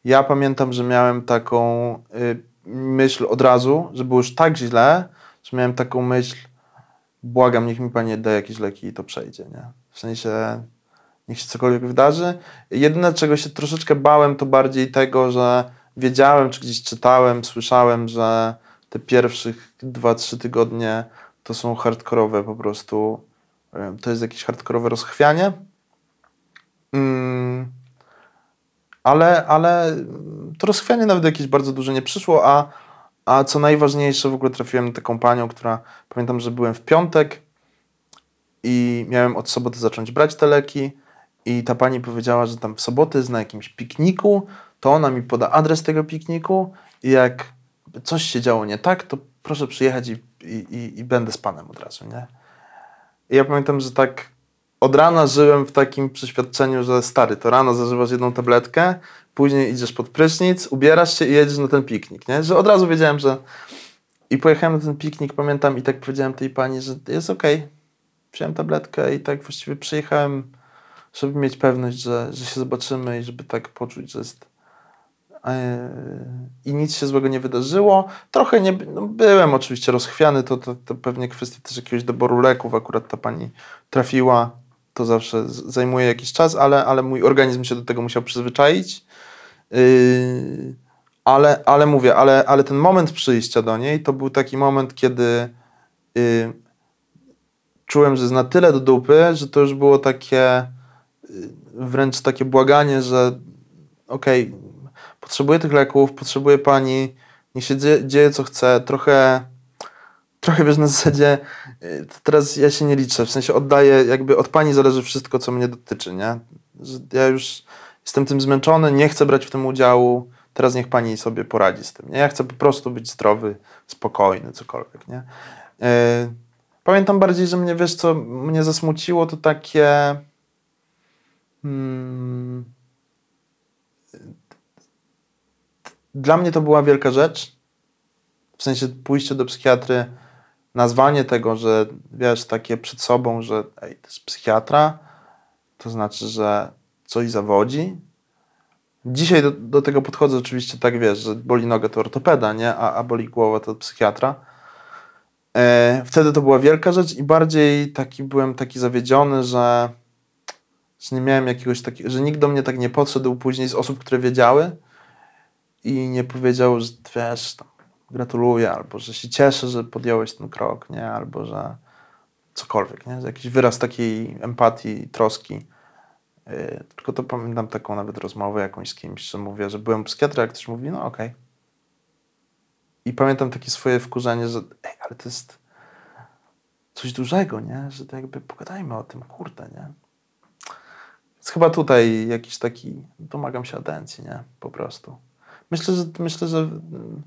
Ja pamiętam, że miałem taką y, myśl od razu, że było już tak źle, że miałem taką myśl, błagam, niech mi pani da jakieś leki i to przejdzie, nie? W sensie, niech się cokolwiek wydarzy. Jedyne, czego się troszeczkę bałem, to bardziej tego, że wiedziałem, czy gdzieś czytałem, słyszałem, że te pierwszych 2-3 tygodnie to są hardkorowe po prostu. To jest jakieś hardkorowe rozchwianie. Mm, ale, ale to rozchwianie nawet jakieś bardzo duże nie przyszło, a, a co najważniejsze, w ogóle trafiłem na taką panią, która pamiętam, że byłem w piątek i miałem od soboty zacząć brać te leki. I ta pani powiedziała, że tam w sobotę jest na jakimś pikniku, to ona mi poda adres tego pikniku i jak coś się działo nie tak, to proszę przyjechać i, i, i, będę z panem od razu, nie? I ja pamiętam, że tak od rana żyłem w takim przeświadczeniu, że stary, to rano zażywasz jedną tabletkę, później idziesz pod prysznic, ubierasz się i jedziesz na ten piknik, nie? Że od razu wiedziałem, że... I pojechałem na ten piknik, pamiętam, i tak powiedziałem tej pani, że jest okej. Wziąłem tabletkę i tak właściwie przyjechałem żeby mieć pewność, że, że się zobaczymy i żeby tak poczuć, że jest. e, I nic się złego nie wydarzyło. Trochę nie no byłem oczywiście rozchwiany, to, to, to pewnie kwestia też jakiegoś doboru leków. Akurat ta pani trafiła, to zawsze zajmuje jakiś czas, ale, ale mój organizm się do tego musiał przyzwyczaić. Yy, ale, ale mówię, ale, ale ten moment przyjścia do niej to był taki moment, kiedy yy, czułem, że jest na tyle do dupy, że to już było takie wręcz takie błaganie, że okej, potrzebuję tych leków, potrzebuję pani, niech się dzieje, dzieje co chce, trochę, trochę wiesz, na zasadzie y, teraz ja się nie liczę, w sensie oddaję, jakby od pani zależy wszystko, co mnie dotyczy, nie? Że ja już jestem tym zmęczony, nie chcę brać w tym udziału, teraz niech pani sobie poradzi z tym, nie? Ja chcę po prostu być zdrowy, spokojny, cokolwiek, nie? Yy, pamiętam bardziej, że mnie, wiesz co, mnie zasmuciło, to takie... Hmm. Dla mnie to była wielka rzecz. W sensie pójście do psychiatry, nazwanie tego, że wiesz, takie przed sobą, że ej, to jest psychiatra, to znaczy, że coś zawodzi. Dzisiaj do, do tego podchodzę oczywiście tak, wiesz, że boli noga to ortopeda, nie? A, a boli głowa to psychiatra. E, wtedy to była wielka rzecz i bardziej taki byłem taki zawiedziony, że że nie miałem jakiegoś takiego, że nikt do mnie tak nie podszedł później z osób, które wiedziały i nie powiedział, że wiesz, tam, gratuluję, albo że się cieszę, że podjąłeś ten krok, nie, albo że cokolwiek, nie, że jakiś wyraz takiej empatii, troski. Yy, tylko to pamiętam taką nawet rozmowę jakąś z kimś, że mówię, że byłem psychiatra, jak ktoś mówi, no okej. I pamiętam takie swoje wkurzenie, że ej, ale to jest coś dużego, nie, że to jakby pogadajmy o tym, kurde, nie. Więc chyba tutaj jakiś taki, domagam się atencji, nie? Po prostu. Myślę, że myślę, że mm,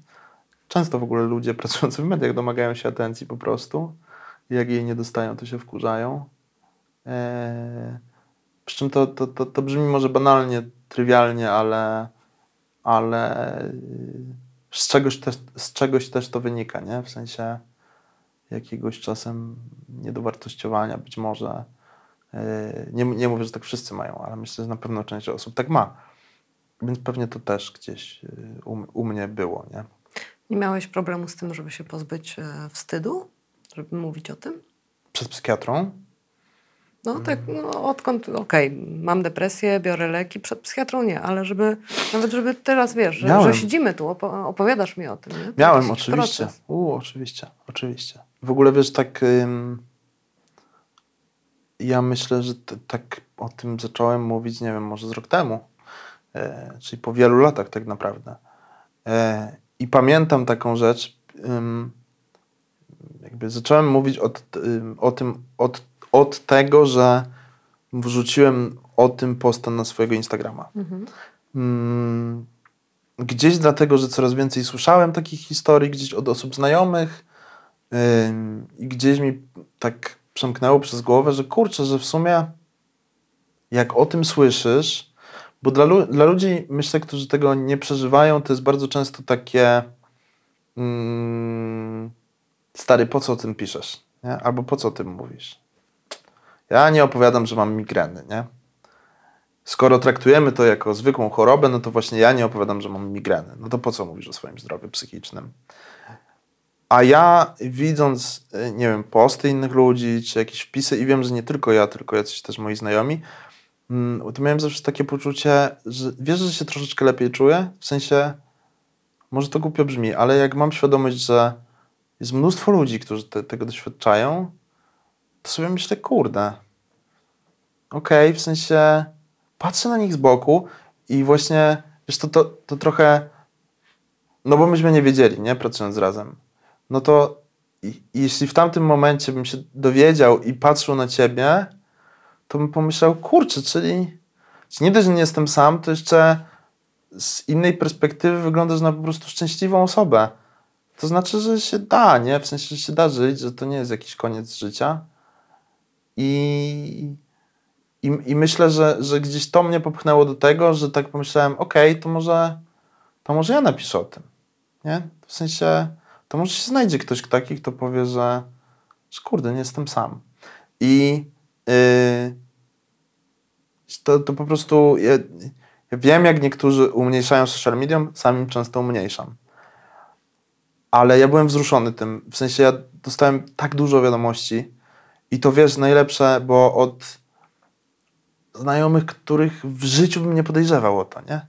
często w ogóle ludzie pracujący w mediach domagają się atencji po prostu. Jak jej nie dostają, to się wkurzają. Eee, przy czym to, to, to, to brzmi może banalnie, trywialnie, ale, ale yy, z czegoś, też, z czegoś też to wynika, nie? W sensie jakiegoś czasem niedowartościowania być może Nie, nie mówię, że tak wszyscy mają, ale myślę, że na pewno część osób tak ma. Więc pewnie to też gdzieś e, u, u mnie było, nie? Nie miałeś problemu z tym, żeby się pozbyć e, wstydu? Żeby mówić o tym? Przed psychiatrą No tak, no, odkąd, okej, mam depresję, biorę leki, przed psychiatrą nie, ale żeby, nawet żeby teraz, wiesz, że, że siedzimy tu, opo- opowiadasz mi o tym, nie? To Miałem, oczywiście. proces. U, oczywiście, oczywiście. W ogóle wiesz, tak. Ym, ja myślę, że tak o tym zacząłem mówić, nie wiem, może z rok temu. E, czyli po wielu latach, tak naprawdę. E, I pamiętam taką rzecz. Ym, jakby zacząłem mówić od, ym, o tym od, od tego, że wrzuciłem o tym posta na swojego Instagrama. Mhm. Mm, Gdzieś dlatego, że coraz więcej słyszałem takich historii gdzieś od osób znajomych i gdzieś mi tak przemknęło przez głowę, że kurczę, że w sumie jak o tym słyszysz, bo dla, dla ludzi, myślę, którzy tego nie przeżywają, to jest bardzo często takie mm, stary, po co o tym piszesz? Nie? Albo po co o tym mówisz? Ja nie opowiadam, że mam migreny, nie? skoro traktujemy to jako zwykłą chorobę, no to właśnie ja nie opowiadam, że mam migreny. No to po co mówisz o swoim zdrowiu psychicznym? A ja widząc, y, nie wiem, posty innych ludzi, czy jakieś wpisy i wiem, że nie tylko ja, tylko jacyś też moi znajomi, mm, to miałem zawsze takie poczucie, że wiesz, że się troszeczkę lepiej czuję? W sensie, może to głupio brzmi, ale jak mam świadomość, że jest mnóstwo ludzi, którzy te, tego doświadczają, to sobie myślę, kurde, okej, w sensie patrzę na nich z boku i właśnie, wiesz, to, to, to trochę, no bo myśmy nie wiedzieli, nie, pracując razem. No to jeśli w tamtym momencie bym się dowiedział i patrzył na ciebie, to bym pomyślał, kurczę, czyli, nie dość, że nie jestem sam, to jeszcze z innej perspektywy wyglądasz na po prostu szczęśliwą osobę. To znaczy, że się da, nie? W sensie, że się da żyć, że to nie jest jakiś koniec życia. I, i, I myślę, że, że gdzieś to mnie popchnęło do tego, że tak pomyślałem, okej, to może to może ja napiszę o tym. Nie? W sensie, to może się znajdzie ktoś taki, kto powie, że, że kurde, nie jestem sam. I yy, to, to po prostu ja, ja wiem, jak niektórzy umniejszają social medium, samym często umniejszam. Ale ja byłem wzruszony tym. W sensie ja dostałem tak dużo wiadomości i to wiesz, najlepsze, bo od znajomych, których w życiu bym nie podejrzewał o to, nie?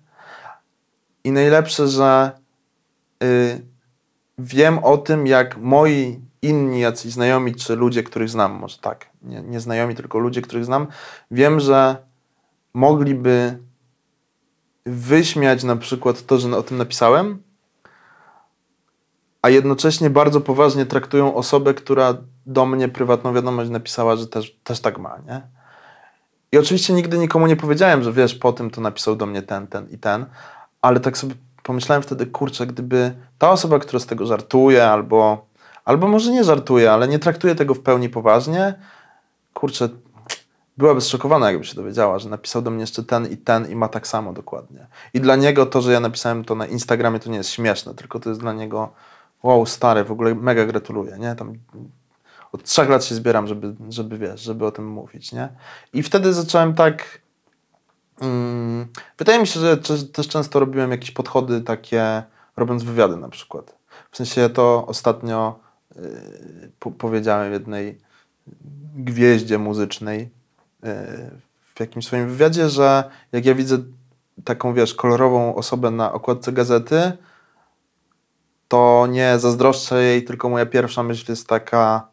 I najlepsze, że y, wiem o tym, jak moi inni jacyś znajomi, czy ludzie, których znam, może tak, nie, nie znajomi, tylko ludzie, których znam, wiem, że mogliby wyśmiać na przykład to, że o tym napisałem, a jednocześnie bardzo poważnie traktują osobę, która do mnie prywatną wiadomość napisała, że też, też tak ma, nie? I oczywiście nigdy nikomu nie powiedziałem, że wiesz, po tym to napisał do mnie ten, ten i ten, ale tak sobie pomyślałem wtedy, kurczę, gdyby ta osoba, która z tego żartuje, albo, albo może nie żartuje, ale nie traktuje tego w pełni poważnie, kurczę, byłaby zszokowana, jakby się dowiedziała, że napisał do mnie jeszcze ten i ten i ma tak samo dokładnie. I dla niego to, że ja napisałem to na Instagramie, to nie jest śmieszne, tylko to jest dla niego, wow, stary, w ogóle mega gratuluję, nie? Tam od trzech lat się zbieram, żeby, żeby wiesz, żeby o tym mówić, nie? I wtedy zacząłem tak. Mm, wydaje mi się, że też, często robiłem jakieś podchody takie, robiąc wywiady na przykład. W sensie to ostatnio po, powiedziałem jednej gwieździe muzycznej yy, w jakimś swoim wywiadzie, że jak ja widzę taką, wiesz, kolorową osobę na okładce gazety, to nie zazdroszczę jej, tylko moja pierwsza myśl jest taka,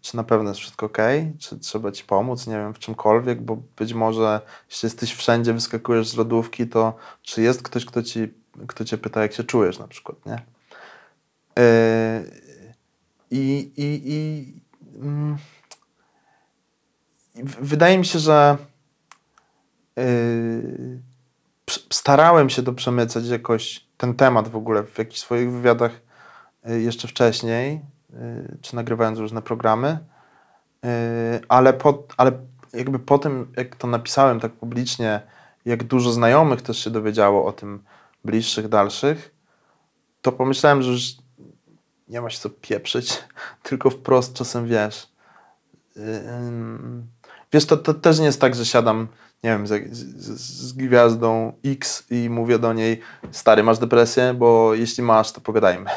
czy na pewno jest wszystko ok, czy trzeba ci pomóc, nie wiem, w czymkolwiek, bo być może jeśli jesteś wszędzie, wyskakujesz z lodówki, to czy jest ktoś, kto, ci, kto cię pyta, jak się czujesz na przykład, nie? Yy, I, i, i, mm, wydaje mi się, że p- starałem się to przemycać jakoś, ten temat w ogóle w jakichś swoich wywiadach yy, jeszcze wcześniej, czy nagrywając różne programy, yy, ale, po, ale jakby po tym, jak to napisałem tak publicznie, jak dużo znajomych też się dowiedziało o tym bliższych, dalszych, to pomyślałem, że już nie ma się co pieprzyć, tylko wprost czasem wiesz. Ym, Wiesz, to, to też nie jest tak, że siadam, nie wiem, z, z, z gwiazdą X i mówię do niej, stary, masz depresję, bo jeśli masz, to pogadajmy.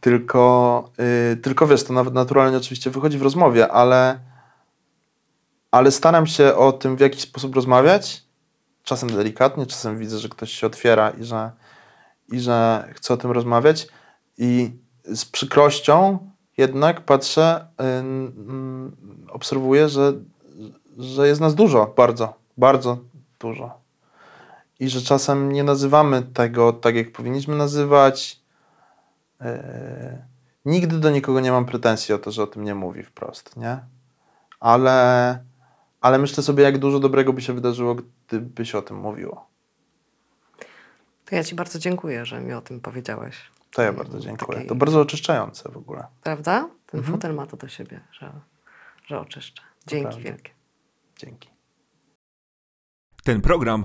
Tylko, y, tylko wiesz, to nawet naturalnie oczywiście wychodzi w rozmowie, ale, ale staram się o tym w jakiś sposób rozmawiać. Czasem delikatnie, czasem widzę, że ktoś się otwiera i że, i że chce o tym rozmawiać. I z przykrością jednak patrzę, y, mm, obserwuję, że, że jest nas dużo, bardzo, bardzo dużo. I że czasem nie nazywamy tego tak, jak powinniśmy nazywać. E, nigdy do nikogo nie mam pretensji o to, że o tym nie mówi wprost, nie? Ale, ale myślę sobie, jak dużo dobrego by się wydarzyło, gdyby się o tym mówiło. To ja ci bardzo dziękuję, że mi o tym powiedziałeś. To ja bardzo dziękuję. Takiej- To bardzo oczyszczające w ogóle. Prawda? Ten Mhm. fotel ma to do siebie, że, że oczyszcza. Dzięki wielkie. Dzięki. Ten program